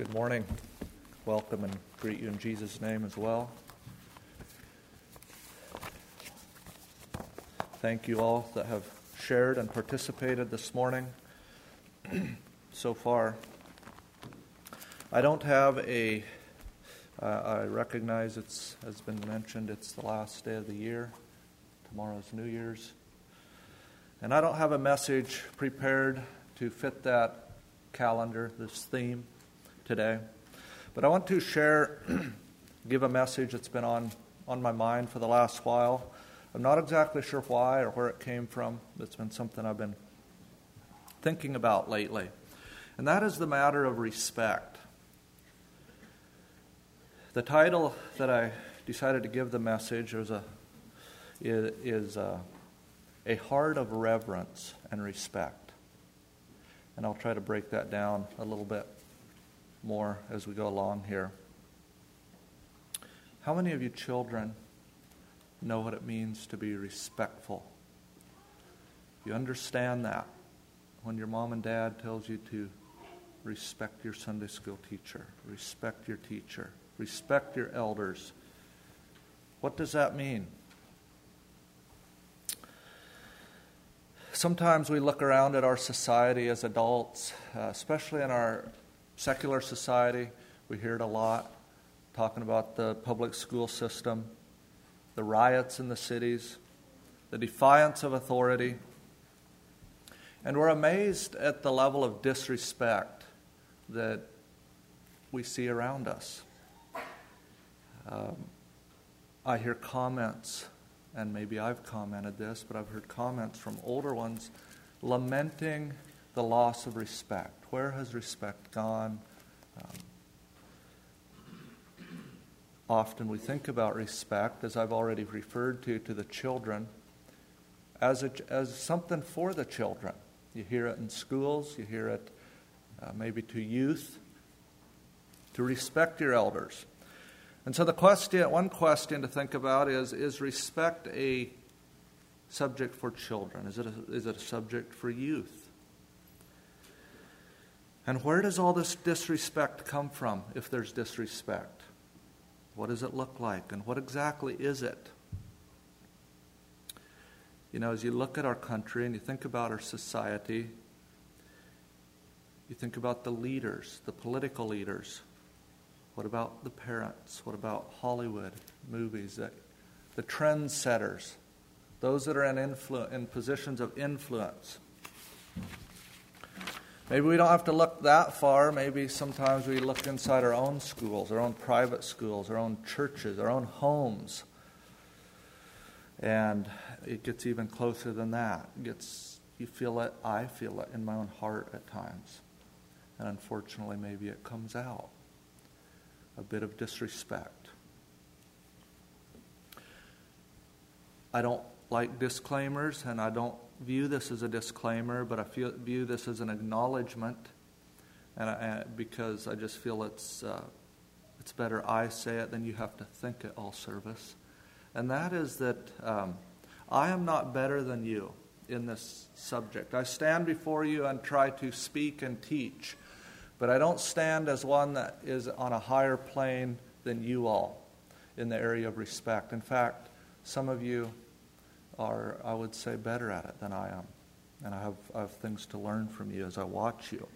Good morning. Welcome and greet you in Jesus' name as well. Thank you all that have shared and participated this morning so far. I don't have a. Uh, I recognize it's has been mentioned. It's the last day of the year. Tomorrow's New Year's, and I don't have a message prepared to fit that calendar, this theme today. But I want to share, give a message that's been on, on my mind for the last while. I'm not exactly sure why or where it came from. It's been something I've been thinking about lately. And that is the matter of respect. The title that I decided to give the message is a, is a, a heart of reverence and respect. And I'll try to break that down a little bit more as we go along here. How many of you children know what it means to be respectful? You understand that when your mom and dad tells you to respect your Sunday school teacher, respect your teacher, respect your elders. What does that mean? Sometimes we look around at our society as adults, uh, especially in our secular society. We hear it a lot, talking about the public school system, the riots in the cities, the defiance of authority. And we're amazed at the level of disrespect that we see around us. Um, I hear comments, and maybe I've commented this, but I've heard comments from older ones lamenting the loss of respect. Where has respect gone? Um, often we think about respect, as I've already referred to, to the children, as, a, as something for the children. You hear it in schools, you hear it uh, maybe to youth, to respect your elders. And so the question, one question to think about is, is respect a subject for children? Is it a, is it a subject for youth? And where does all this disrespect come from if there's disrespect? What does it look like? And what exactly is it? You know, as you look at our country and you think about our society, you think about the leaders, the political leaders. What about the parents? What about Hollywood movies? The, the trendsetters, those that are in, influ- in positions of influence. Maybe we don't have to look that far. Maybe sometimes we look inside our own schools, our own private schools, our own churches, our own homes. And it gets even closer than that. It gets you feel it, I feel it in my own heart at times. And unfortunately maybe it comes out. A bit of disrespect. I don't like disclaimers and I don't view this as a disclaimer, but I feel, view this as an acknowledgement, and I, because I just feel it's uh, it's better I say it than you have to think it all service, and that is that um, I am not better than you in this subject. I stand before you and try to speak and teach, but I don't stand as one that is on a higher plane than you all in the area of respect. In fact, some of you are, I would say, better at it than I am. And I have, I have things to learn from you as I watch you.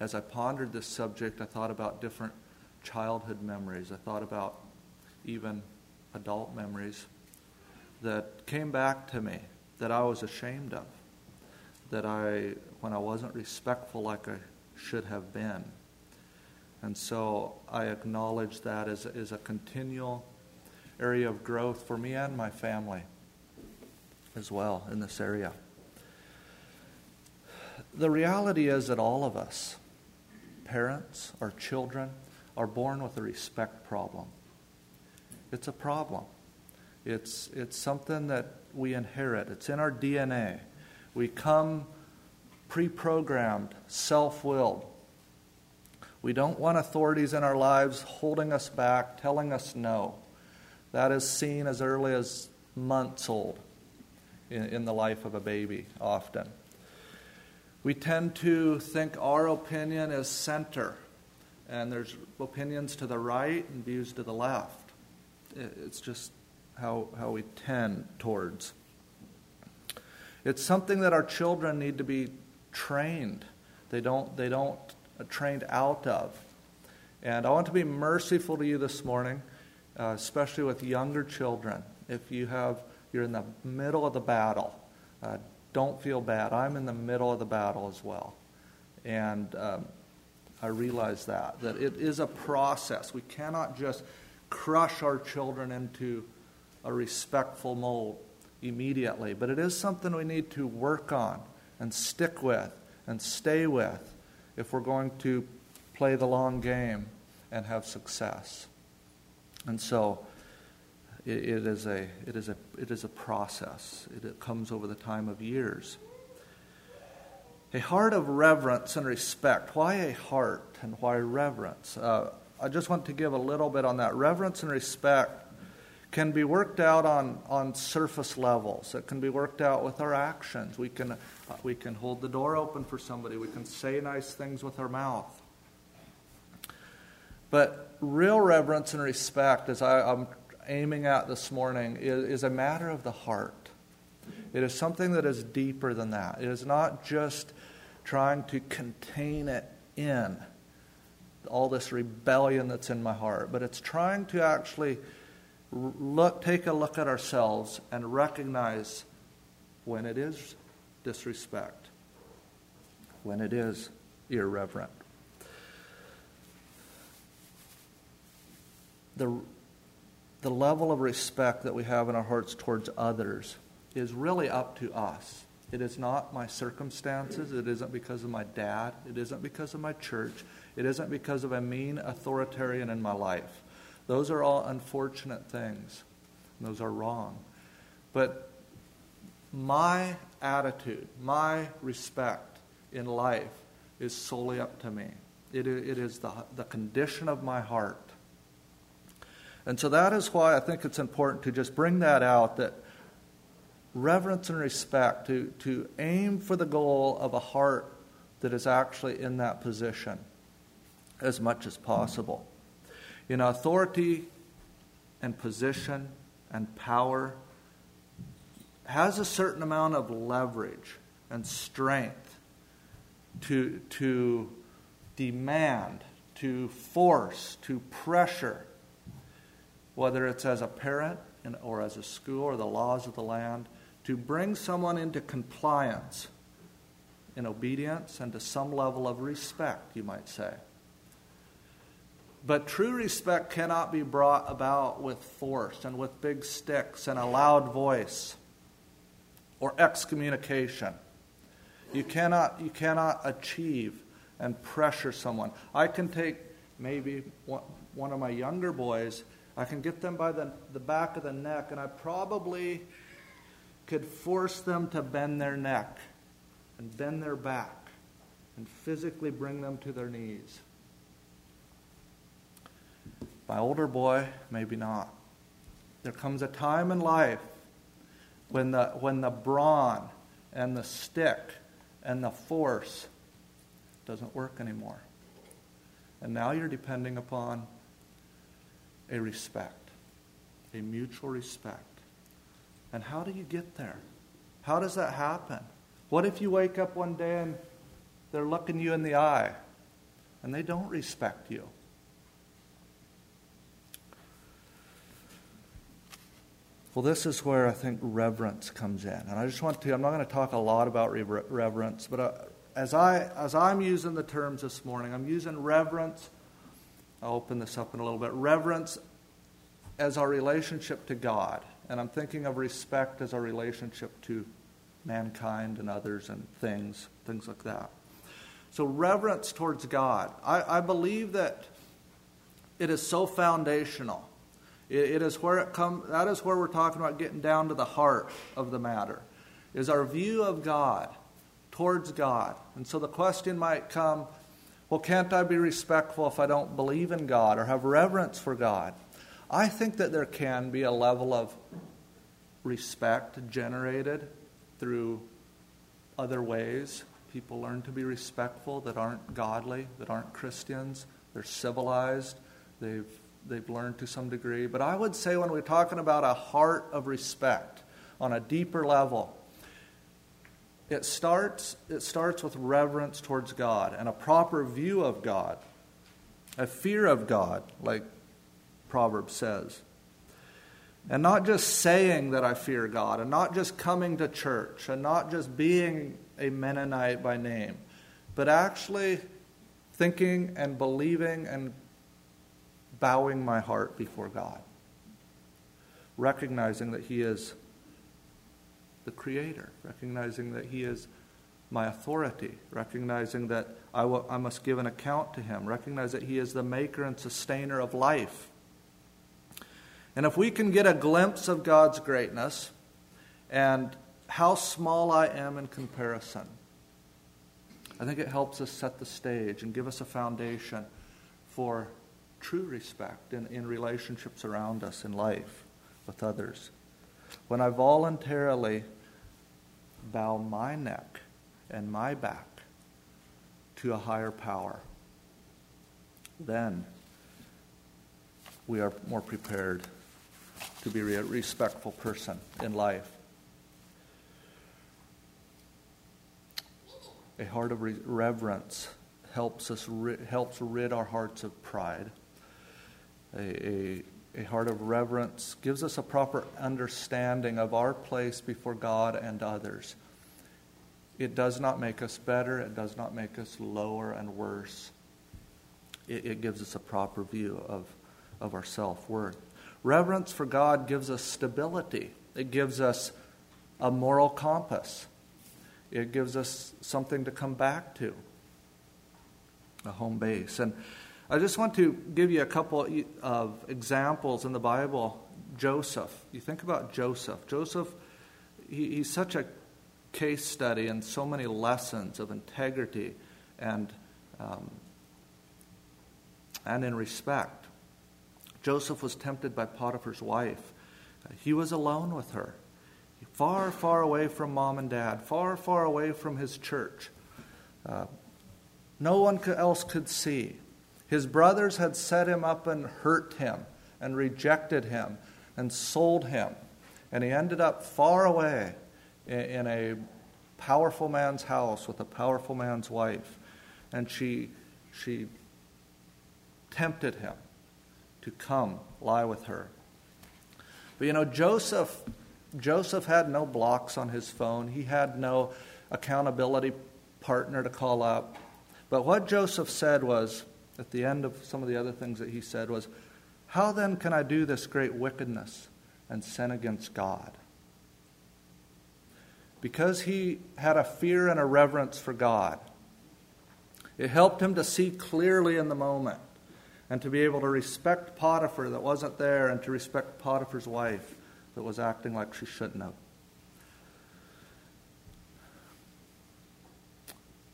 As I pondered this subject, I thought about different childhood memories. I thought about even adult memories that came back to me that I was ashamed of, that I, when I wasn't respectful like I should have been. And so I acknowledge that as, as a continual area of growth for me and my family as well in this area. The reality is that all of us, parents or children, are born with a respect problem. It's a problem. It's, it's something that we inherit, it's in our DNA. We come pre programmed, self willed. We don't want authorities in our lives holding us back, telling us no. That is seen as early as months old in, in the life of a baby, often. We tend to think our opinion is center, and there's opinions to the right and views to the left. It's just how, how we tend towards. It's something that our children need to be trained. They don't, they don't uh, trained out of. And I want to be merciful to you this morning, uh, especially with younger children. If you have, you're in the middle of the battle, uh, don't feel bad. I'm in the middle of the battle as well. And um, I realize that, that it is a process. We cannot just crush our children into a respectful mold immediately, but it is something we need to work on and stick with and stay with if we're going to play the long game and have success. And so, it, it, is a, it, is a, it is a process, it, it comes over the time of years. A heart of reverence and respect. Why a heart and why reverence? Uh, I just want to give a little bit on that. Reverence and respect can be worked out on, on surface levels. It can be worked out with our actions. We can, uh, we can hold the door open for somebody. We can say nice things with our mouth. But real reverence and respect, as I, am aiming at this morning is, is a matter of the heart. It is something that is deeper than that. It is not just trying to contain it in all this rebellion that's in my heart, but it's trying to actually look, take a look at ourselves and recognize when it is disrespect, when it is irreverent. The the level of respect that we have in our hearts towards others is really up to us. It is not my circumstances. It isn't because of my dad. It isn't because of my church. It isn't because of a mean authoritarian in my life. Those are all unfortunate things. Those are wrong. But my attitude, my respect in life is solely up to me. It, it is the, the condition of my heart. And so that is why I think it's important to just bring that out that reverence and respect, to, to aim for the goal of a heart that is actually in that position as much as possible. In authority and position and power has a certain amount of leverage and strength to, to demand, to force, to pressure whether it's as a parent or as a school or the laws of the land, to bring someone into compliance in obedience and to some level of respect, you might say. But true respect cannot be brought about with force and with big sticks and a loud voice or excommunication. You cannot, you cannot achieve and pressure someone. I can take maybe one of my younger boys I can get them by the, the back of the neck, and I probably could force them to bend their neck and bend their back and physically bring them to their knees. My older boy, maybe not. There comes a time in life when the, when the brawn and the stick and the force doesn't work anymore. And now you're depending upon a respect, a mutual respect. And how do you get there? How does that happen? What if you wake up one day and they're looking you in the eye and they don't respect you? Well, this is where I think reverence comes in. And I just want to, I'm not going to talk a lot about reverence, but uh, as, I, as I'm using the terms this morning, I'm using reverence I'll open this up in a little bit. Reverence as our relationship to God. And I'm thinking of respect as our relationship to mankind and others and things, things like that. So, reverence towards God. I, I believe that it is so foundational. It, it is where it comes, that is where we're talking about getting down to the heart of the matter, is our view of God, towards God. And so the question might come well, can't I be respectful if I don't believe in God or have reverence for God? I think that there can be a level of respect generated through other ways, People learn to be respectful that aren't godly, that aren't Christians. They're civilized. They've, they've learned to some degree. But I would say when we're talking about a heart of respect on a deeper level, it starts, it starts with reverence towards God and a proper view of God, a fear of God, like Proverbs says. And not just saying that I fear God, and not just coming to church, and not just being a Mennonite by name, but actually thinking and believing and bowing my heart before God, recognizing that He is the Creator, recognizing that He is my authority, recognizing that I I must give an account to Him, recognize that He is the maker and sustainer of life. And if we can get a glimpse of God's greatness and how small I am in comparison, I think it helps us set the stage and give us a foundation for true respect in, in relationships around us in life with others. When I voluntarily bow my neck and my back to a higher power, then we are more prepared to be a respectful person in life. A heart of reverence helps us helps rid our hearts of pride. A, a, a heart of reverence gives us a proper understanding of our place before God and others. It does not make us better, it does not make us lower and worse. It, it gives us a proper view of, of our self worth. Reverence for God gives us stability, it gives us a moral compass, it gives us something to come back to, a home base. And I just want to give you a couple of examples in the Bible. Joseph, you think about Joseph. Joseph, he, he's such a case study and so many lessons of integrity and, um, and in respect. Joseph was tempted by Potiphar's wife. He was alone with her, far, far away from mom and dad, far, far away from his church. Uh, no one else could see. His brothers had set him up and hurt him and rejected him and sold him. And he ended up far away in a powerful man's house with a powerful man's wife. And she, she tempted him to come lie with her. But you know, Joseph, Joseph had no blocks on his phone. He had no accountability partner to call up. But what Joseph said was, at the end of some of the other things that he said, was, How then can I do this great wickedness and sin against God? Because he had a fear and a reverence for God, it helped him to see clearly in the moment and to be able to respect Potiphar that wasn't there and to respect Potiphar's wife that was acting like she shouldn't have.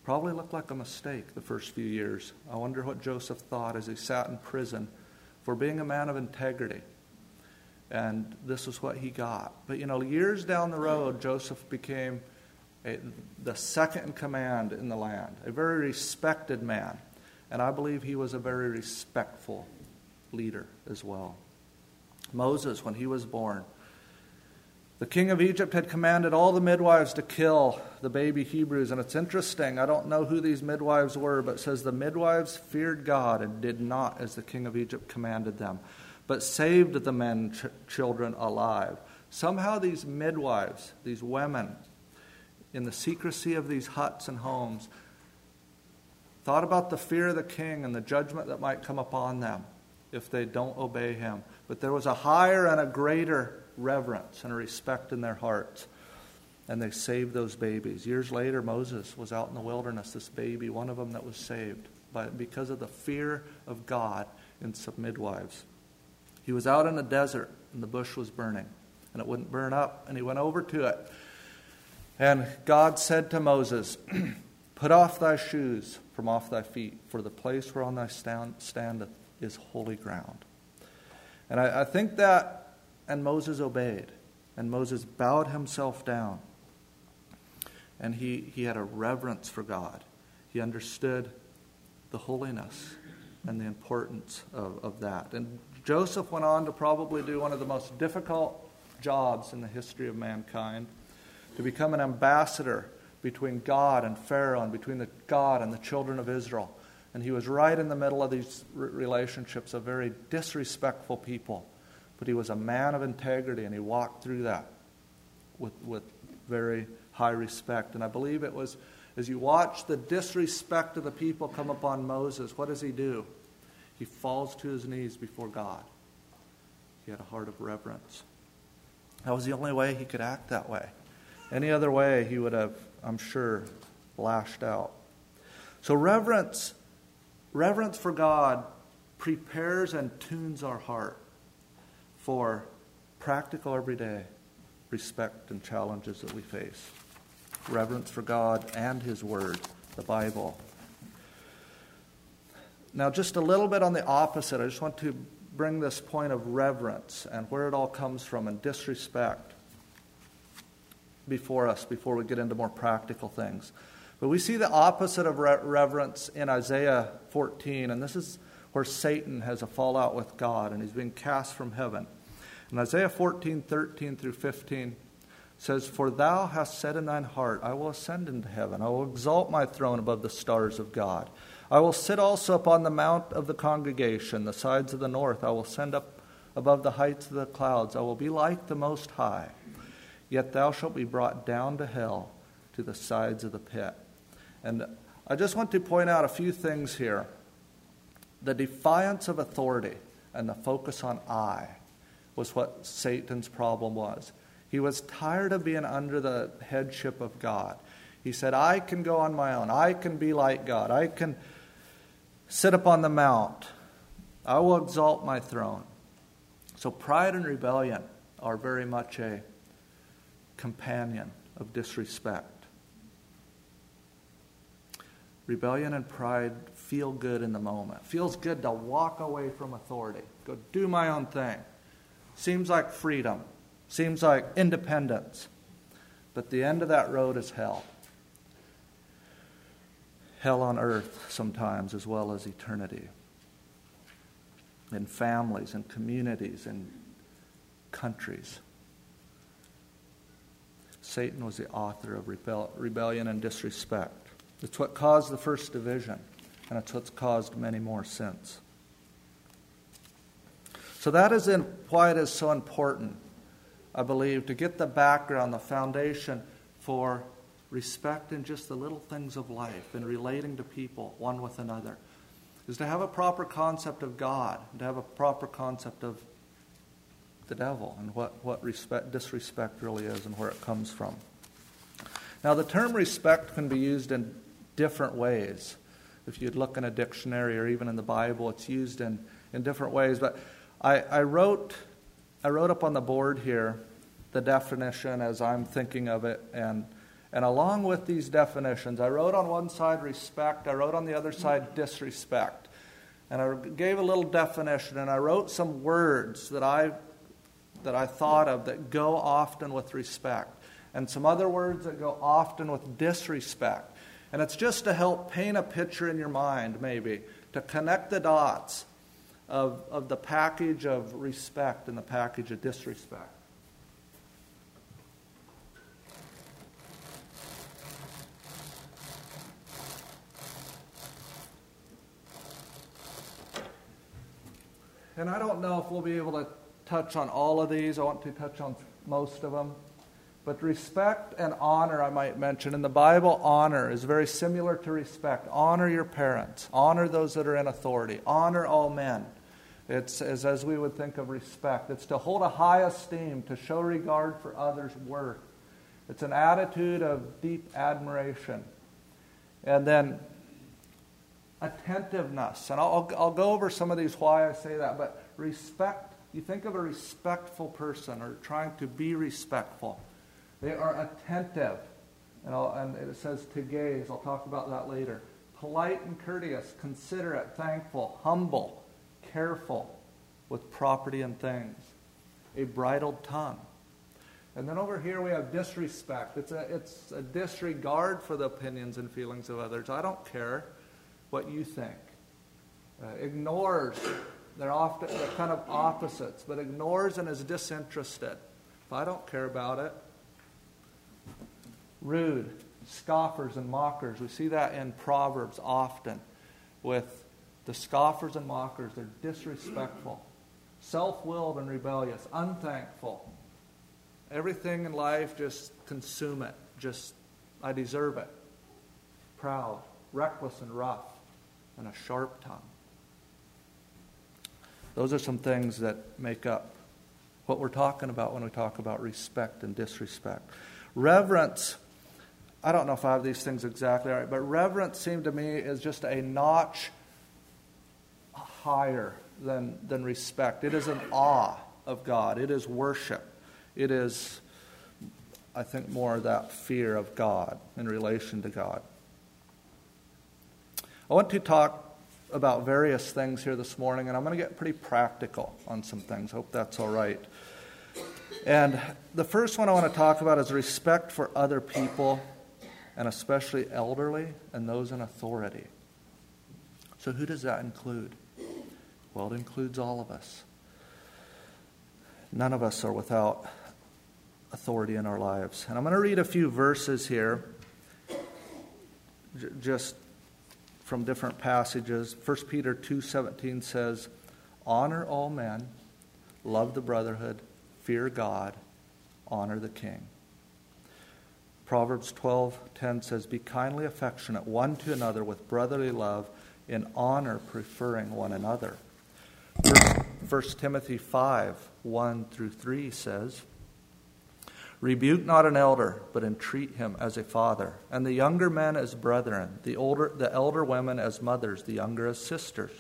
Probably looked like a mistake the first few years. I wonder what Joseph thought as he sat in prison for being a man of integrity. And this is what he got. But you know, years down the road, Joseph became a, the second in command in the land, a very respected man. And I believe he was a very respectful leader as well. Moses, when he was born, the king of Egypt had commanded all the midwives to kill the baby Hebrews. And it's interesting, I don't know who these midwives were, but it says the midwives feared God and did not as the king of Egypt commanded them, but saved the men ch- children alive. Somehow these midwives, these women, in the secrecy of these huts and homes, thought about the fear of the king and the judgment that might come upon them if they don't obey him. But there was a higher and a greater reverence and a respect in their hearts. And they saved those babies. Years later, Moses was out in the wilderness, this baby, one of them that was saved by, because of the fear of God in some midwives. He was out in the desert, and the bush was burning, and it wouldn't burn up, and he went over to it. And God said to Moses, Put off thy shoes from off thy feet, for the place whereon thou stand, standeth is holy ground. And I, I think that, and Moses obeyed, and Moses bowed himself down. and he, he had a reverence for God. He understood the holiness and the importance of, of that. And Joseph went on to probably do one of the most difficult jobs in the history of mankind to become an ambassador between God and Pharaoh and between the God and the children of Israel. And he was right in the middle of these relationships of very disrespectful people. But he was a man of integrity and he walked through that with, with very high respect. And I believe it was as you watch the disrespect of the people come upon Moses, what does he do? He falls to his knees before God. He had a heart of reverence. That was the only way he could act that way. Any other way, he would have, I'm sure, lashed out. So reverence, reverence for God prepares and tunes our heart for practical everyday respect and challenges that we face reverence for God and His Word, the Bible. Now, just a little bit on the opposite, I just want to bring this point of reverence and where it all comes from and disrespect before us before we get into more practical things. But we see the opposite of re- reverence in Isaiah 14, and this is where Satan has a fallout with God and he's being cast from heaven. In Isaiah 14, 13 through 15, says, For thou hast said in thine heart, I will ascend into heaven. I will exalt my throne above the stars of God. I will sit also upon the mount of the congregation, the sides of the north. I will send up above the heights of the clouds. I will be like the Most High. Yet thou shalt be brought down to hell, to the sides of the pit. And I just want to point out a few things here. The defiance of authority and the focus on I was what Satan's problem was. He was tired of being under the headship of God. He said, I can go on my own. I can be like God. I can sit upon the mount. I will exalt my throne. So pride and rebellion are very much a companion of disrespect. Rebellion and pride feel good in the moment. Feels good to walk away from authority. Go do my own thing. Seems like freedom. Seems like independence. But the end of that road is hell. Hell on earth sometimes, as well as eternity. In families in communities in countries. Satan was the author of rebel- rebellion and disrespect. It's what caused the first division, and it's what's caused many more since. So that is in why it is so important I believe, to get the background, the foundation for respect in just the little things of life and relating to people one with another is to have a proper concept of God, to have a proper concept of the devil and what, what respect, disrespect really is and where it comes from. Now, the term respect can be used in different ways. If you'd look in a dictionary or even in the Bible, it's used in, in different ways. But I, I wrote I wrote up on the board here the definition as I'm thinking of it. And, and along with these definitions, I wrote on one side respect, I wrote on the other side disrespect. And I gave a little definition, and I wrote some words that I, that I thought of that go often with respect, and some other words that go often with disrespect. And it's just to help paint a picture in your mind, maybe, to connect the dots of, of the package of respect and the package of disrespect. And I don't know if we'll be able to touch on all of these. I want to touch on most of them. But respect and honor, I might mention. In the Bible, honor is very similar to respect. Honor your parents, honor those that are in authority, honor all men. It's as, as we would think of respect. It's to hold a high esteem, to show regard for others' worth. It's an attitude of deep admiration. And then attentiveness. And I'll, I'll go over some of these why I say that. But respect, you think of a respectful person or trying to be respectful. They are attentive. And, and it says to gaze. I'll talk about that later. Polite and courteous, considerate, thankful, humble, careful with property and things. A bridled tongue. And then over here we have disrespect. It's a, it's a disregard for the opinions and feelings of others. I don't care what you think. Uh, ignores, they're often they're kind of opposites, but ignores and is disinterested. If I don't care about it, rude, scoffers and mockers. We see that in Proverbs often with the scoffers and mockers. They're disrespectful, self willed and rebellious, unthankful Everything in life, just consume it. Just, I deserve it. Proud, reckless, and rough, and a sharp tongue. Those are some things that make up what we're talking about when we talk about respect and disrespect. Reverence, I don't know if I have these things exactly right, but reverence seemed to me is just a notch higher than, than respect. It is an awe of God, it is worship. It is, I think, more that fear of God in relation to God. I want to talk about various things here this morning, and I'm going to get pretty practical on some things. Hope that's all right. And the first one I want to talk about is respect for other people, and especially elderly and those in authority. So, who does that include? Well, it includes all of us. None of us are without authority in our lives. And I'm going to read a few verses here, j- just from different passages. 1 Peter 2:17 says, "Honor all men, love the brotherhood, fear God, honor the king." Proverbs 12:10 says, "Be kindly affectionate one to another with brotherly love, in honor preferring one another." 1 Timothy 5 1 through 3 says, Rebuke not an elder, but entreat him as a father, and the younger men as brethren, the older the elder women as mothers, the younger as sisters.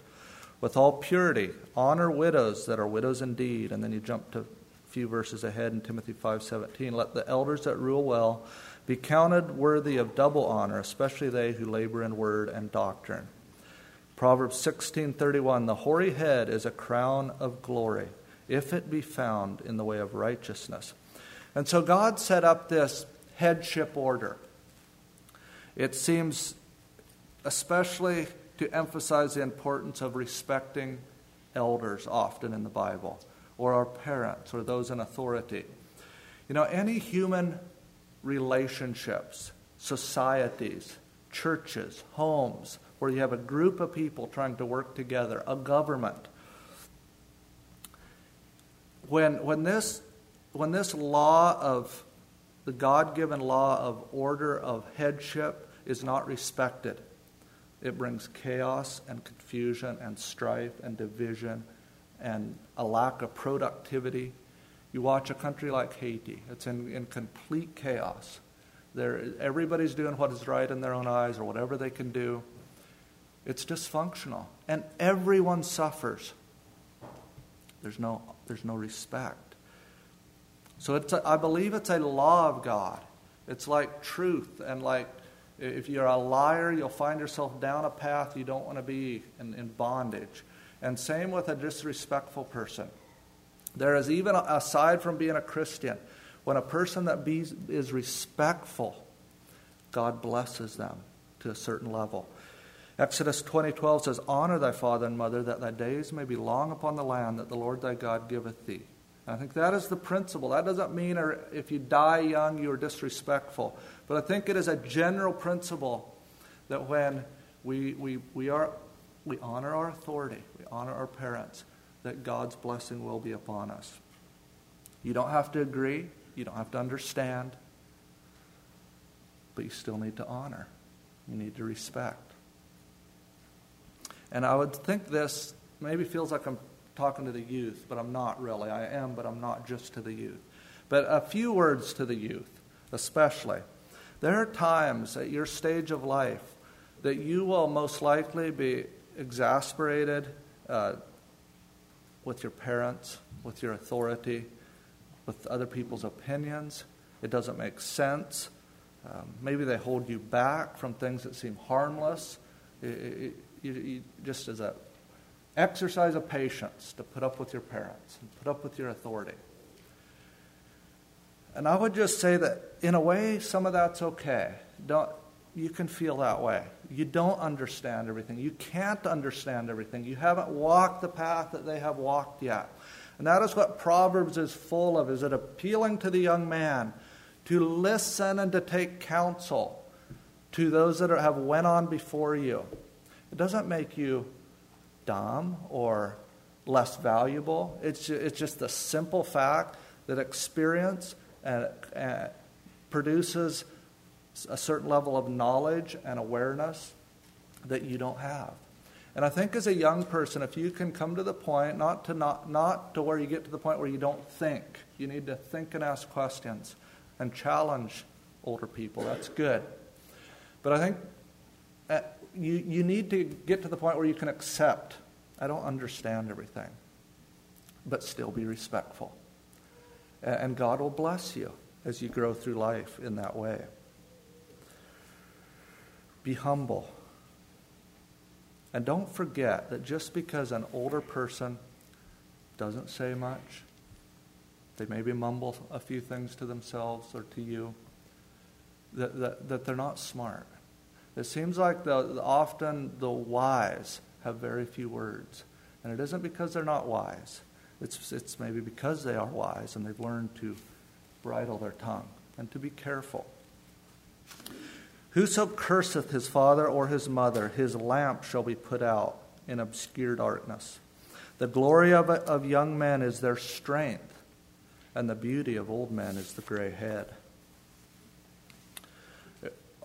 With all purity, honor widows that are widows indeed. And then you jump to a few verses ahead in Timothy 5:17. Let the elders that rule well be counted worthy of double honor, especially they who labor in word and doctrine. Proverbs 16:31 The hoary head is a crown of glory, if it be found in the way of righteousness. And so God set up this headship order. It seems especially to emphasize the importance of respecting elders often in the Bible, or our parents, or those in authority. You know, any human relationships, societies, churches, homes, where you have a group of people trying to work together, a government. When, when this when this law of the God given law of order of headship is not respected, it brings chaos and confusion and strife and division and a lack of productivity. You watch a country like Haiti, it's in, in complete chaos. They're, everybody's doing what is right in their own eyes or whatever they can do. It's dysfunctional. And everyone suffers. There's no, there's no respect. So it's a, I believe it's a law of God. It's like truth, and like if you're a liar, you'll find yourself down a path you don't want to be in, in bondage. And same with a disrespectful person. There is even, aside from being a Christian, when a person that be, is respectful, God blesses them to a certain level. Exodus 20:12 says, "Honor thy father and mother, that thy days may be long upon the land that the Lord thy God giveth thee." I think that is the principle. That doesn't mean if you die young, you're disrespectful. But I think it is a general principle that when we, we, we, are, we honor our authority, we honor our parents, that God's blessing will be upon us. You don't have to agree, you don't have to understand, but you still need to honor. You need to respect. And I would think this maybe feels like I'm talking to the youth, but I'm not really. I am, but I'm not just to the youth. But a few words to the youth, especially. There are times at your stage of life that you will most likely be exasperated uh, with your parents, with your authority, with other people's opinions. It doesn't make sense. Um, maybe they hold you back from things that seem harmless. It, it, you, you, just as a Exercise of patience to put up with your parents and put up with your authority. And I would just say that in a way, some of that's okay. Don't, you can feel that way. You don't understand everything. You can't understand everything. You haven't walked the path that they have walked yet. And that is what Proverbs is full of. Is it appealing to the young man to listen and to take counsel to those that are, have went on before you. It doesn't make you dumb or less valuable. It's, it's just the simple fact that experience uh, uh, produces a certain level of knowledge and awareness that you don't have. And I think as a young person, if you can come to the point, not to, not, not to where you get to the point where you don't think, you need to think and ask questions and challenge older people. That's good. But I think you, you need to get to the point where you can accept, I don't understand everything, but still be respectful. And God will bless you as you grow through life in that way. Be humble. And don't forget that just because an older person doesn't say much, they maybe mumble a few things to themselves or to you, that, that, that they're not smart. It seems like the, often the wise have very few words. And it isn't because they're not wise, it's, it's maybe because they are wise and they've learned to bridle their tongue and to be careful. Whoso curseth his father or his mother, his lamp shall be put out in obscure darkness. The glory of, of young men is their strength, and the beauty of old men is the gray head.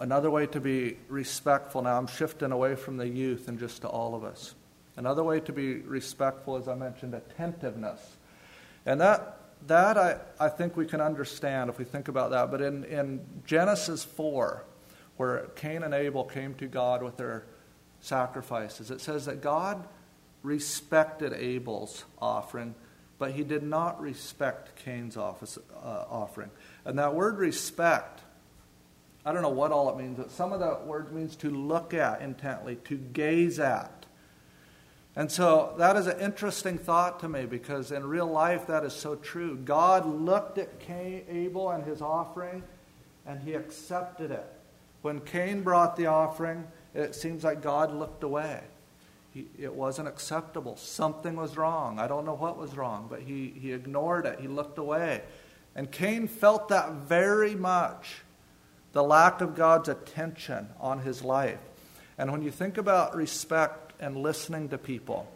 Another way to be respectful now, I'm shifting away from the youth and just to all of us. Another way to be respectful, as I mentioned, attentiveness. And that, that I, I think we can understand if we think about that. But in, in Genesis 4, where Cain and Abel came to God with their sacrifices, it says that God respected Abel's offering, but he did not respect Cain's office, uh, offering. And that word respect, I don't know what all it means, but some of the words means to look at intently, to gaze at. And so that is an interesting thought to me because in real life that is so true. God looked at Cain, Abel and his offering and he accepted it. When Cain brought the offering, it seems like God looked away. He, it wasn't acceptable. Something was wrong. I don't know what was wrong, but he, he ignored it. He looked away. And Cain felt that very much the lack of God's attention on his life. And when you think about respect and listening to people,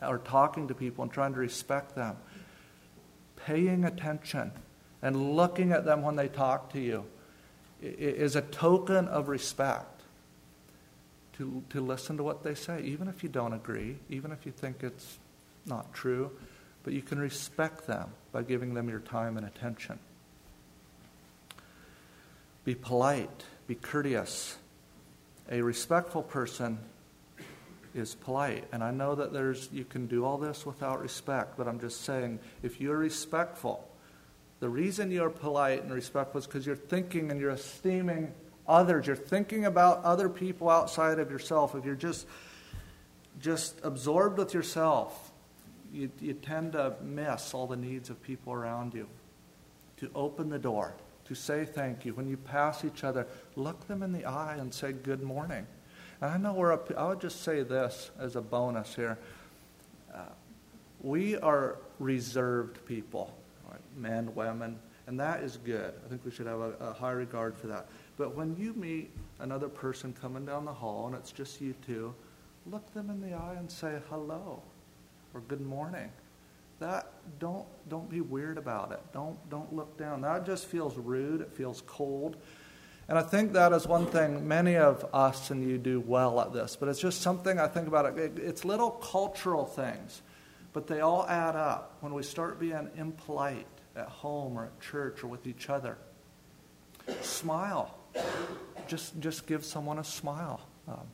or talking to people and trying to respect them, paying attention and looking at them when they talk to you is a token of respect. To, to listen to what they say, even if you don't agree, even if you think it's not true, but you can respect them by giving them your time and attention. Be polite, be courteous. A respectful person is polite. And I know that there's you can do all this without respect, but I'm just saying if you're respectful, the reason you're polite and respectful is because you're thinking and you're esteeming others. You're thinking about other people outside of yourself. If you're just just absorbed with yourself, you, you tend to miss all the needs of people around you. To open the door say thank you. When you pass each other, look them in the eye and say good morning. And I know we're up, I would just say this as a bonus here. Uh, we are reserved people, right? men, women, and that is good. I think we should have a, a high regard for that. But when you meet another person coming down the hall and it's just you two, look them in the eye and say hello or good morning that don't don't be weird about it. Don't don't look down. That just feels rude. It feels cold. And I think that is one thing many of us and you do well at this, but it's just something I think about it. It's little cultural things, but they all add up when we start being impolite at home or at church or with each other. Smile. Just just give someone a smile. Um,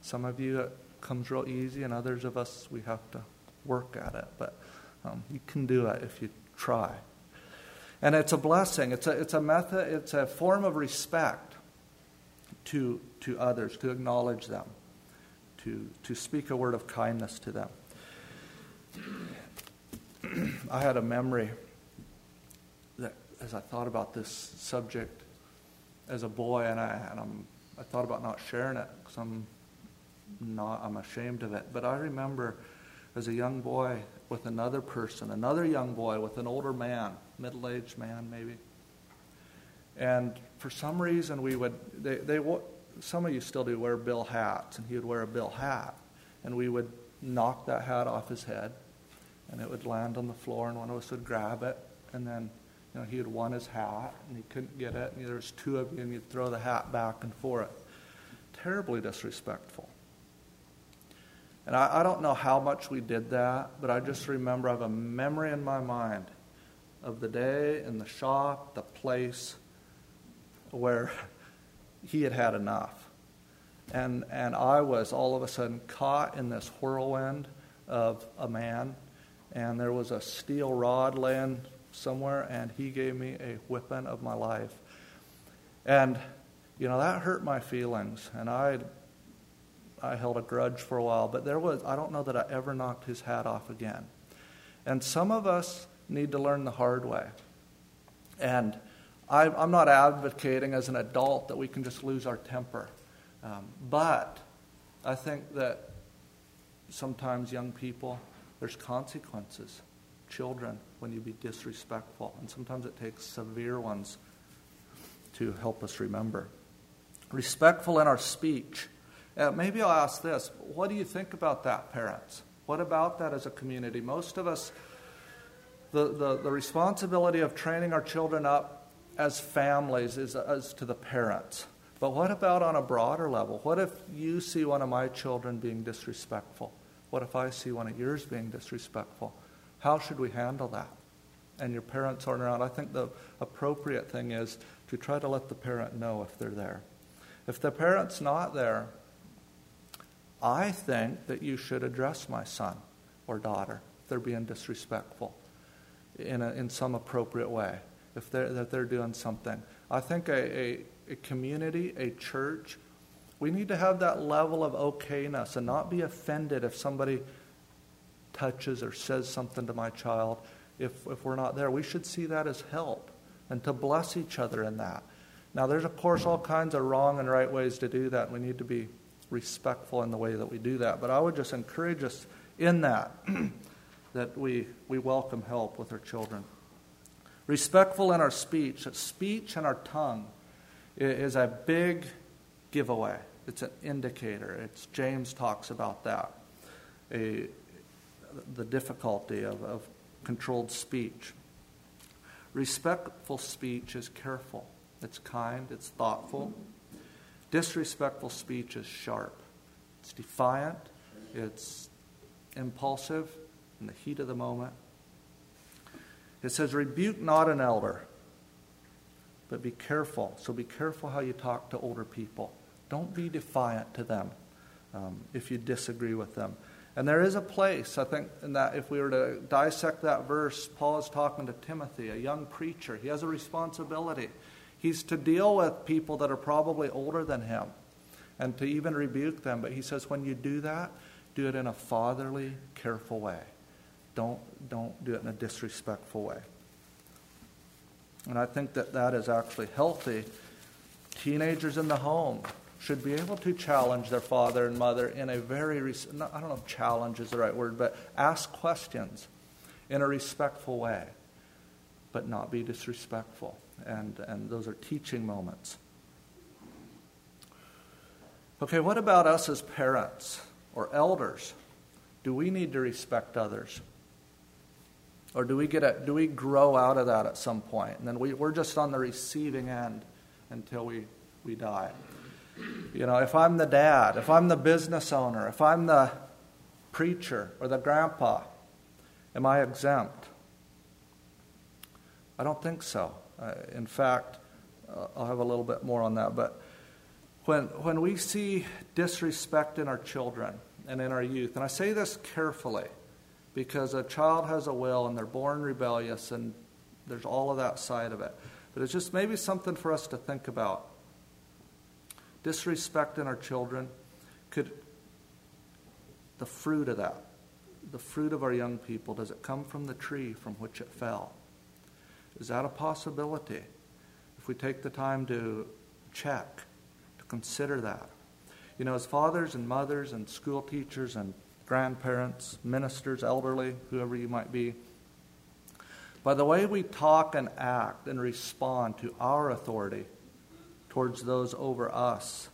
some of you it comes real easy, and others of us we have to work at it. But um, you can do it if you try. And it's a blessing. It's a, it's a method, it's a form of respect to, to others, to acknowledge them, to, to speak a word of kindness to them. I had a memory that as I thought about this subject as a boy, and I and I'm I thought about not sharing it because I'm not I'm ashamed of it. But I remember as a young boy with another person, another young boy with an older man, middle-aged man maybe. And for some reason, we would they they some of you still do wear bill hats, and he would wear a bill hat, and we would knock that hat off his head, and it would land on the floor, and one of us would grab it, and then you know, he had won his hat and he couldn't get it, and there was two of you, and you'd throw the hat back and forth. Terribly disrespectful. And I, I don't know how much we did that, but I just remember I have a memory in my mind of the day in the shop, the place where he had had enough. And, and I was all of a sudden caught in this whirlwind of a man, and there was a steel rod laying somewhere, and he gave me a whipping of my life. And, you know, that hurt my feelings, and I, I held a grudge for a while, but there was, I don't know that I ever knocked his hat off again. And some of us need to learn the hard way. And I, am not advocating as an adult that we can just lose our temper. Um, but I think that sometimes young people, there's consequences children when you be disrespectful. And sometimes it takes severe ones to help us remember. Respectful in our speech. Uh, maybe I'll ask this what do you think about that, parents? What about that as a community? Most of us, the, the, the responsibility of training our children up as families is, is to the parents. But what about on a broader level? What if you see one of my children being disrespectful? What if I see one of yours being disrespectful? How should we handle that? And your parents aren't around. I think the appropriate thing is to try to let the parent know if they're there. If the parent's not there, I think that you should address my son or daughter if they're being disrespectful in, a, in some appropriate way, if they're, that they're doing something. I think a, a, a community, a church, we need to have that level of okayness and not be offended if somebody touches or says something to my child, if, if we're not there, we should see that as help and to bless each other in that. Now, there's, of course, all kinds of wrong and right ways to do that. We need to be respectful in the way that we do that. But I would just encourage us in that, that we, we welcome help with our children. Respectful in our speech. that Speech and our tongue is a big giveaway. It's an indicator. It's James talks about that. A, the difficulty of, of controlled speech. Respectful speech is careful, it's kind, it's thoughtful. Disrespectful speech is sharp, it's defiant, it's impulsive in the heat of the moment. It says, Rebuke not an elder, but be careful. So be careful how you talk to older people. Don't be defiant to them um, if you disagree with them. And there is a place, I think, in that if we were to dissect that verse, Paul is talking to Timothy, a young preacher. He has a responsibility. He's to deal with people that are probably older than him and to even rebuke them. But he says, when you do that, do it in a fatherly, careful way. Don't, don't do it in a disrespectful way. And I think that that is actually healthy. Teenagers in the home, should be able to challenge their father and mother in a very, I don't know if challenge is the right word, but ask questions in a respectful way, but not be disrespectful. And, and those are teaching moments. Okay, what about us as parents or elders? Do we need to respect others? Or do we, get a, do we grow out of that at some point? And then we, we're just on the receiving end until we, we die. You know, if I'm the dad, if I'm the business owner, if I'm the preacher or the grandpa, am I exempt? I don't think so. Uh, in fact, uh, I'll have a little bit more on that. But when, when we see disrespect in our children and in our youth, and I say this carefully because a child has a will and they're born rebellious and there's all of that side of it. But it's just maybe something for us to think about disrespect in our children, could the fruit of that, the fruit of our young people, does it come from the tree from which it fell? Is that a possibility? If we take the time to check, to consider that. You know, as fathers and mothers and school teachers and grandparents, ministers, elderly, whoever you might be, by the way we talk and act and respond to our authority towards those over us,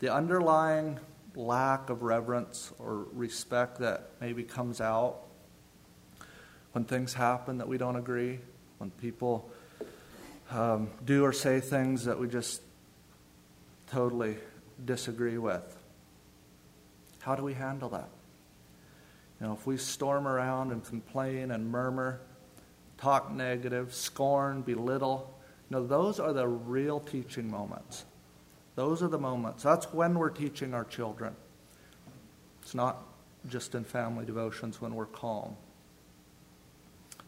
the underlying lack of reverence or respect that maybe comes out when things happen that we don't agree, when people um, do or say things that we just totally disagree with. How do we handle that? You know, if we storm around and complain and murmur, talk negative, scorn, belittle, you know, those are the real teaching moments. Those are the moments. That's when we're teaching our children. It's not just in family devotions when we're calm.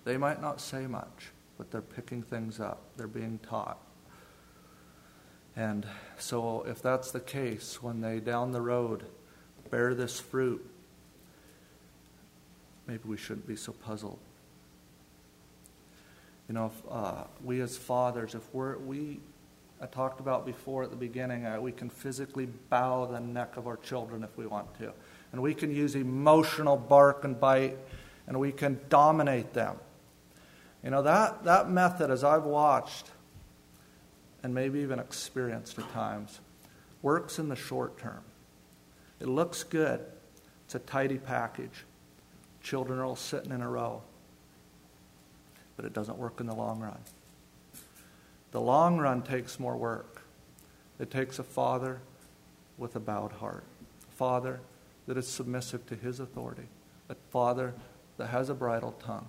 They might not say much, but they're picking things up, they're being taught. And so, if that's the case, when they down the road bear this fruit, maybe we shouldn't be so puzzled. You know, if, uh, we as fathers, if we're, we, I talked about before at the beginning, uh, we can physically bow the neck of our children if we want to. And we can use emotional bark and bite, and we can dominate them. You know, that, that method, as I've watched, and maybe even experienced at times, works in the short term. It looks good. It's a tidy package. Children are all sitting in a row. But it doesn't work in the long run. The long run takes more work. It takes a father with a bowed heart, a father that is submissive to his authority, a father that has a bridle tongue,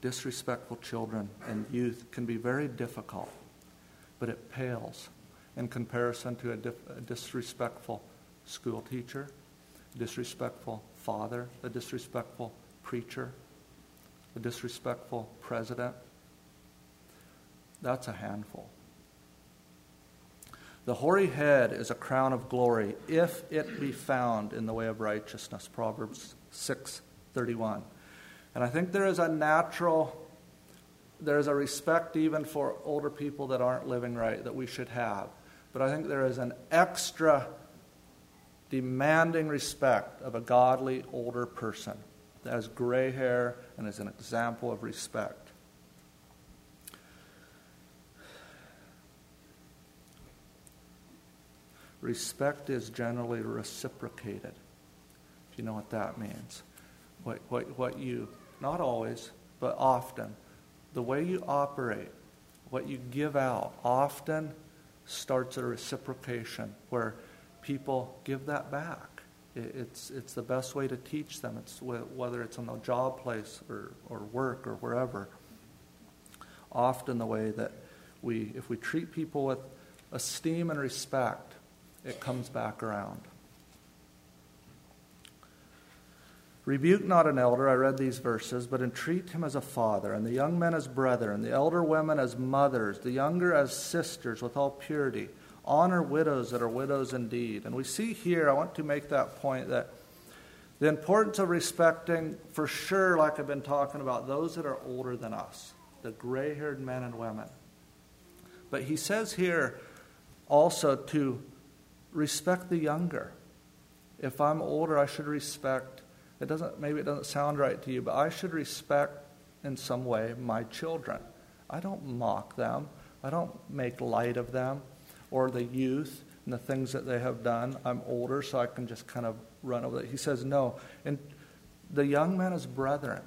disrespectful children and youth can be very difficult, but it pales in comparison to a, dif- a disrespectful school teacher, disrespectful father, a disrespectful preacher, a disrespectful president. That's a handful. The hoary head is a crown of glory if it be found in the way of righteousness. Proverbs 6:31. And I think there is a natural, there is a respect even for older people that aren't living right that we should have. But I think there is an extra demanding respect of a godly older person that has gray hair and is an example of respect. Respect is generally reciprocated, if you know what that means. What, what, what you not always, but often, the way you operate, what you give out, often starts a reciprocation where people give that back. It's, it's the best way to teach them, it's whether it's on the job place or, or work or wherever. Often, the way that we, if we treat people with esteem and respect, it comes back around. Rebuke not an elder, I read these verses, but entreat him as a father, and the young men as brethren, the elder women as mothers, the younger as sisters with all purity. Honor widows that are widows indeed. And we see here, I want to make that point that the importance of respecting, for sure, like I've been talking about, those that are older than us, the gray haired men and women. But he says here also to respect the younger. If I'm older, I should respect it doesn't, maybe it doesn't sound right to you, but I should respect in some way my children. I don't mock them. I don't make light of them or the youth and the things that they have done. I'm older, so I can just kind of run over that. He says, no. And the young men as brethren.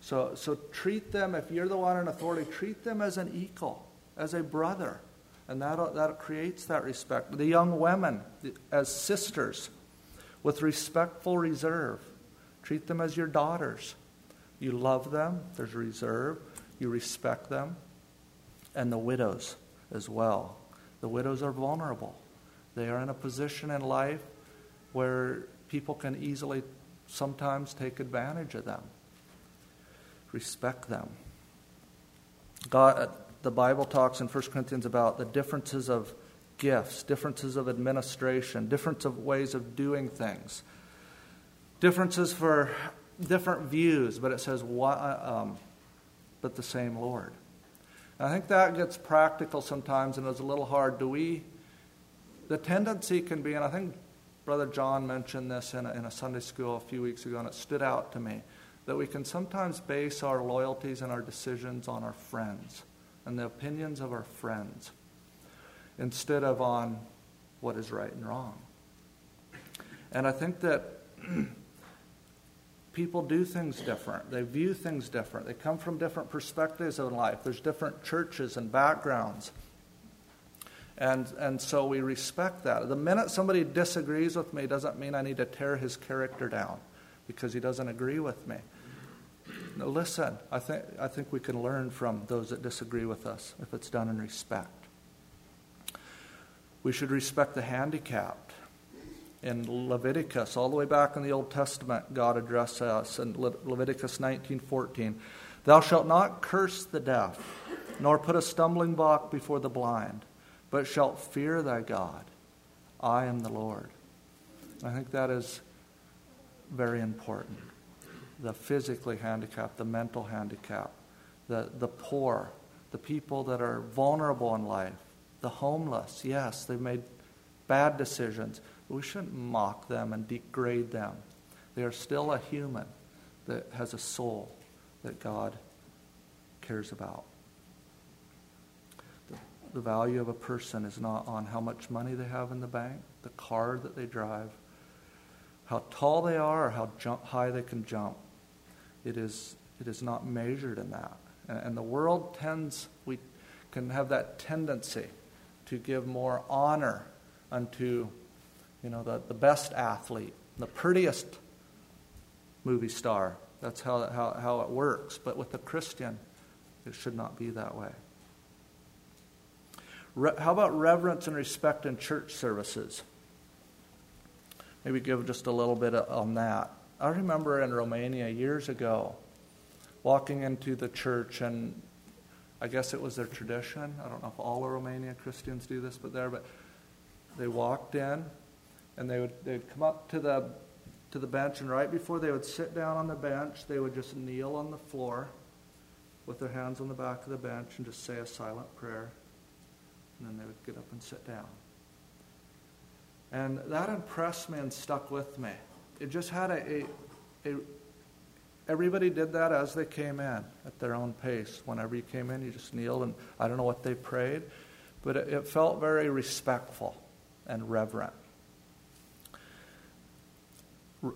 So, so treat them, if you're the one in authority, treat them as an equal, as a brother. And that, that creates that respect. The young women as sisters with respectful reserve. Treat them as your daughters. You love them, there's reserve, you respect them, and the widows as well. The widows are vulnerable. They are in a position in life where people can easily sometimes take advantage of them. Respect them. God, uh, the Bible talks in 1 Corinthians about the differences of gifts, differences of administration, difference of ways of doing things differences for different views, but it says, um, but the same Lord. And I think that gets practical sometimes and is a little hard. Do we, the tendency can be, and I think Brother John mentioned this in a, in a Sunday school a few weeks ago, and it stood out to me, that we can sometimes base our loyalties and our decisions on our friends and the opinions of our friends instead of on what is right and wrong. And I think that people do things different. They view things different. They come from different perspectives in life. There's different churches and backgrounds. And, and so we respect that. The minute somebody disagrees with me doesn't mean I need to tear his character down because he doesn't agree with me. Now, listen, I think, I think we can learn from those that disagree with us if it's done in respect. We should respect the handicapped. In Leviticus, all the way back in the Old Testament, God addresses us in Le- Leviticus 19:14, "Thou shalt not curse the deaf, nor put a stumbling block before the blind, but shalt fear thy God. I am the Lord." I think that is very important. The physically handicapped, the mental handicapped, the, the poor, the people that are vulnerable in life, the homeless, yes, they've made bad decisions, but we shouldn't mock them and degrade them. They are still a human that has a soul that God cares about. The, the value of a person is not on how much money they have in the bank, the car that they drive, how tall they are, or how jump, high they can jump. It is, it is not measured in that. And, and the world tends, we can have that tendency to give more honor unto you know the, the best athlete the prettiest movie star. That's how, how, how it works. But with a christian it should not be that way. Re- how about reverence and respect in church services? Maybe give just a little bit on that. I remember in romania years ago walking into the church and I guess it was their tradition. I don't know if all of Romanian Christians do this, but there, but they walked in and they would they'd come up to the to the bench and right before they would sit down on the bench, they would just kneel on the floor with their hands on the back of the bench and just say a silent prayer. And then they would get up and sit down. And that impressed me and stuck with me. It just had a, a, a everybody did that as they came in at their own pace. Whenever you came in, you just kneeled, and I don't know what they prayed, but it, it felt very respectful and reverent.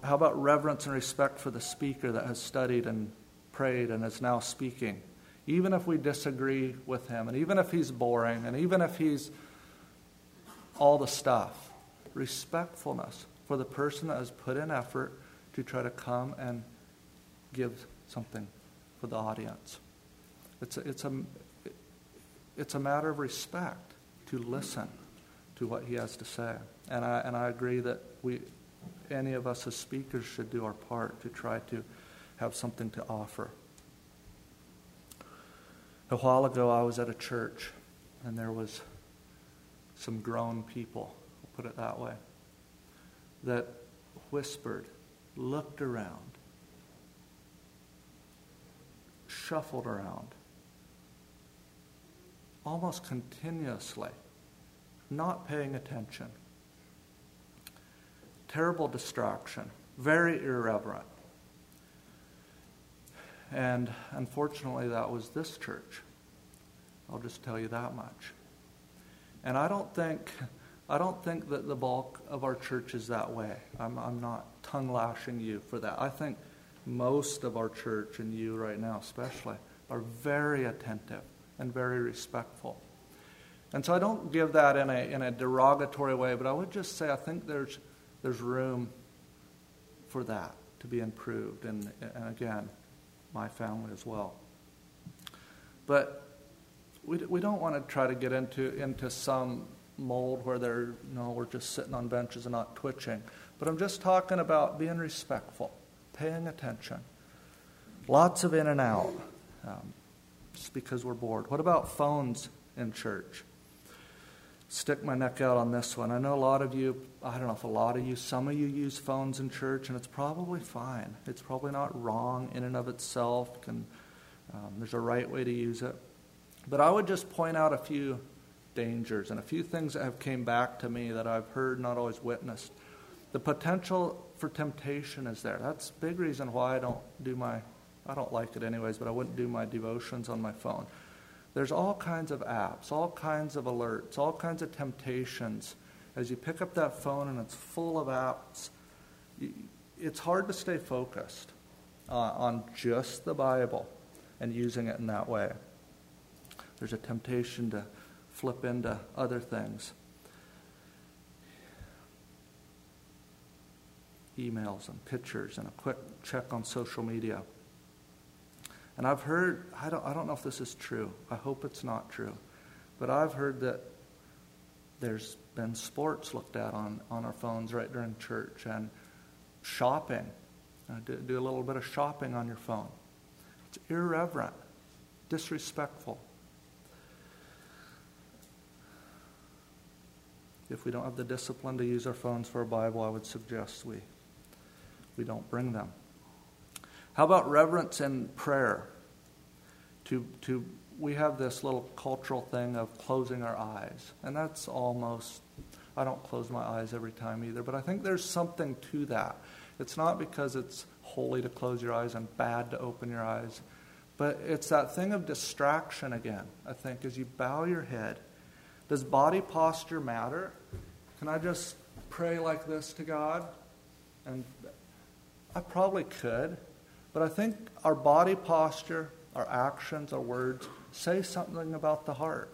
How about reverence and respect for the speaker that has studied and prayed and is now speaking? Even if we disagree with him, and even if he's boring, and even if he's all the stuff, respectfulness for the person that has put in effort to try to come and give something for the audience. It's a, it's a, it's a matter of respect to listen to what he has to say. And I, and I agree that we, any of us as speakers should do our part to try to have something to offer. A while ago, I was at a church, and there was some grown people, I'll put it that way, that whispered, looked around, shuffled around almost continuously, not paying attention. Terrible distraction, very irreverent. And unfortunately, that was this church. I'll just tell you that much. And I don't think, I don't think that the bulk of our church is that way. I'm, I'm not tongue lashing you for that. I think most of our church, and you right now especially, are very attentive and very respectful. And so I don't give that in a, in a derogatory way, but I would just say I think there's, there's room for that to be improved. And, and again, my family as well. But we, we don't want to try to get into, into some mold where they're, you know, we're just sitting on benches and not twitching. But I'm just talking about being respectful paying attention. Lots of in and out, um, just because we're bored. What about phones in church? stick my neck out on this one. I know a lot of you, I don't know if a lot of you, some of you use phones in church, and it's probably fine. It's probably not wrong in and of itself. Can, um, there's a right way to use it. But I would just point out a few dangers and a few things that have came back to me that I've heard, not always witnessed. The potential for temptation is there. That's a big reason why I don't do my, I don't like it anyways, but I wouldn't do my devotions on my phone. There's all kinds of apps, all kinds of alerts, all kinds of temptations. As you pick up that phone and it's full of apps, it's hard to stay focused uh, on just the Bible and using it in that way. There's a temptation to flip into other things. Emails and pictures and a quick check on social media. And I've heard, I don't, I don't know if this is true. I hope it's not true. But I've heard that there's been sports looked at on, on our phones right during church and shopping. Uh, do, do a little bit of shopping on your phone. It's irreverent, disrespectful. If we don't have the discipline to use our phones for a Bible, I would suggest we, we don't bring them. How about reverence in prayer? To, to, we have this little cultural thing of closing our eyes, and that's almost, I don't close my eyes every time either, but I think there's something to that. It's not because it's holy to close your eyes and bad to open your eyes, but it's that thing of distraction again, I think, as you bow your head. Does body posture matter? Can I just pray like this to God? And I probably could. But I think our body posture, our actions, our words say something about the heart.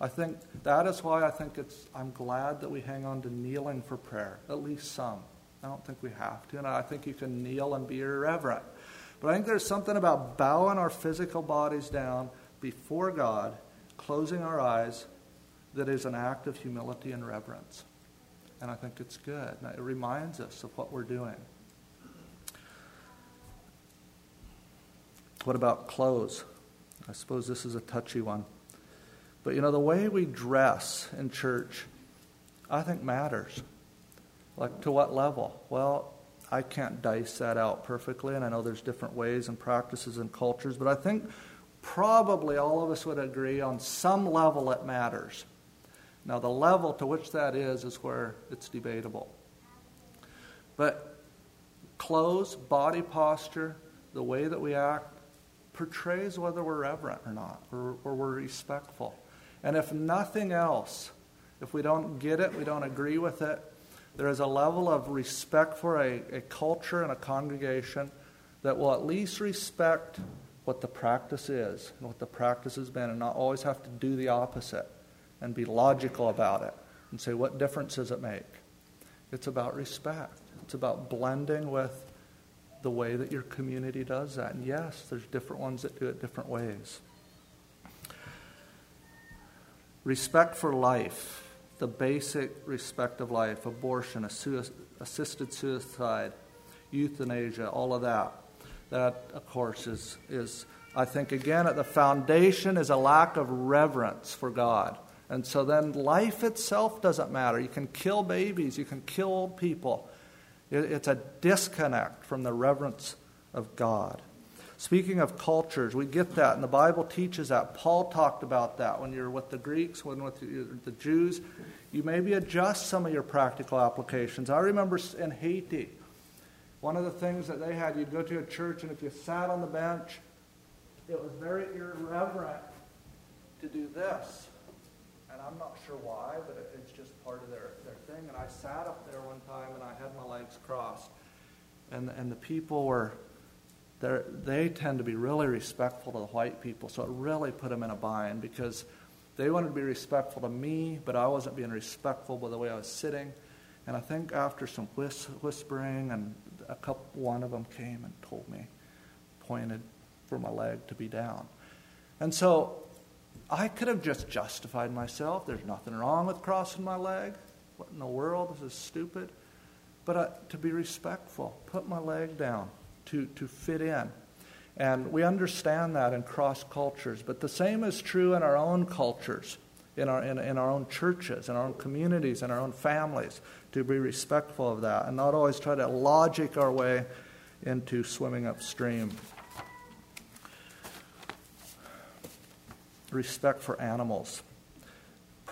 I think that is why I think it's, I'm glad that we hang on to kneeling for prayer, at least some. I don't think we have to, and I think you can kneel and be irreverent. But I think there's something about bowing our physical bodies down before God, closing our eyes, that is an act of humility and reverence. And I think it's good. It reminds us of what we're doing. What about clothes? I suppose this is a touchy one. But you know, the way we dress in church, I think matters. Like to what level? Well, I can't dice that out perfectly, and I know there's different ways and practices and cultures, but I think probably all of us would agree on some level it matters. Now, the level to which that is is where it's debatable. But clothes, body posture, the way that we act, portrays whether we're reverent or not, or, or we're respectful. And if nothing else, if we don't get it, we don't agree with it, there is a level of respect for a, a culture and a congregation that will at least respect what the practice is and what the practice has been and not always have to do the opposite and be logical about it and say, what difference does it make? It's about respect. It's about blending with the way that your community does that. And yes, there's different ones that do it different ways. Respect for life, the basic respect of life, abortion, assisted suicide, euthanasia, all of that. That, of course, is, is, I think, again, at the foundation is a lack of reverence for God. And so then life itself doesn't matter. You can kill babies, you can kill people. It's a disconnect from the reverence of God. Speaking of cultures, we get that, and the Bible teaches that. Paul talked about that when you're with the Greeks, when with the Jews. You maybe adjust some of your practical applications. I remember in Haiti, one of the things that they had, you'd go to a church, and if you sat on the bench, it was very irreverent to do this. And I'm not sure why, but it's just part of their, thing. And I sat up there one time and I had my legs crossed. And, and the people were, they tend to be really respectful to the white people. So it really put them in a bind because they wanted to be respectful to me, but I wasn't being respectful by the way I was sitting. And I think after some whis- whispering, and a couple, one of them came and told me, pointed for my leg to be down. And so I could have just justified myself. There's nothing wrong with crossing my leg. What in the world? This is stupid. But uh, to be respectful, put my leg down to, to fit in. And we understand that in cross cultures. But the same is true in our own cultures. in our, in, in our own churches, in our own communities, in our own families, to be respectful of that and not always try to logic our way into swimming upstream. Respect for animals.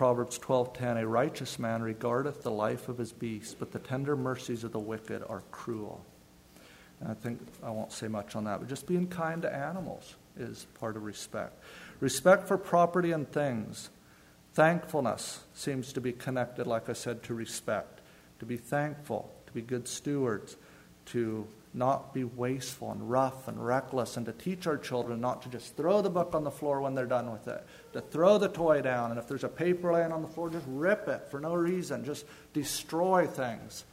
Proverbs 12:10 A righteous man regardeth the life of his beast, but the tender mercies of the wicked are cruel. And I think I won't say much on that, but just being kind to animals is part of respect. Respect for property and things. Thankfulness seems to be connected, like I said, to respect. To be thankful, to be good stewards, to not be wasteful and rough and reckless, and to teach our children not to just throw the book on the floor when they're done with it, to throw the toy down, and if there's a paper laying on the floor, just rip it for no reason, just destroy things.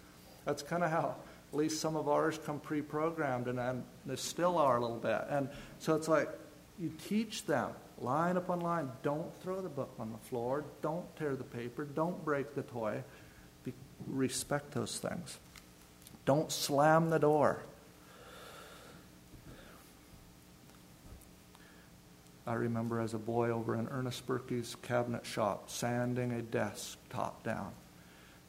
That's kind of how at least some of ours come pre programmed, and, and they still are a little bit. And so it's like you teach them line upon line don't throw the book on the floor, don't tear the paper, don't break the toy. Be, respect those things. Don't slam the door. I remember as a boy over in Ernest Berkey's cabinet shop, sanding a desk top down.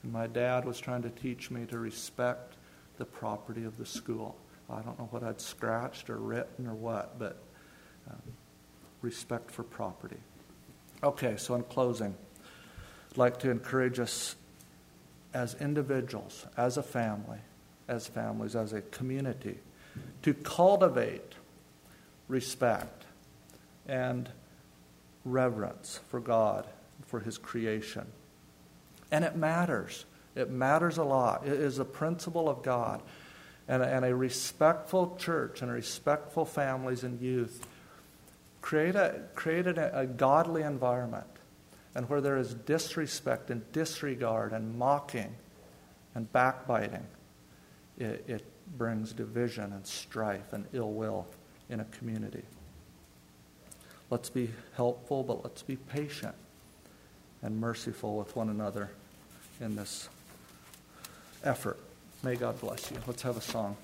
And my dad was trying to teach me to respect the property of the school. I don't know what I'd scratched or written or what, but um, respect for property. Okay, so in closing, I'd like to encourage us as individuals, as a family, as families, as a community, to cultivate respect and reverence for God, for His creation. And it matters. It matters a lot. It is a principle of God. And, and a respectful church and respectful families and youth create a, created a, a godly environment. And where there is disrespect and disregard and mocking and backbiting, it, it brings division and strife and ill will in a community. Let's be helpful, but let's be patient and merciful with one another in this effort. May God bless you. Let's have a song.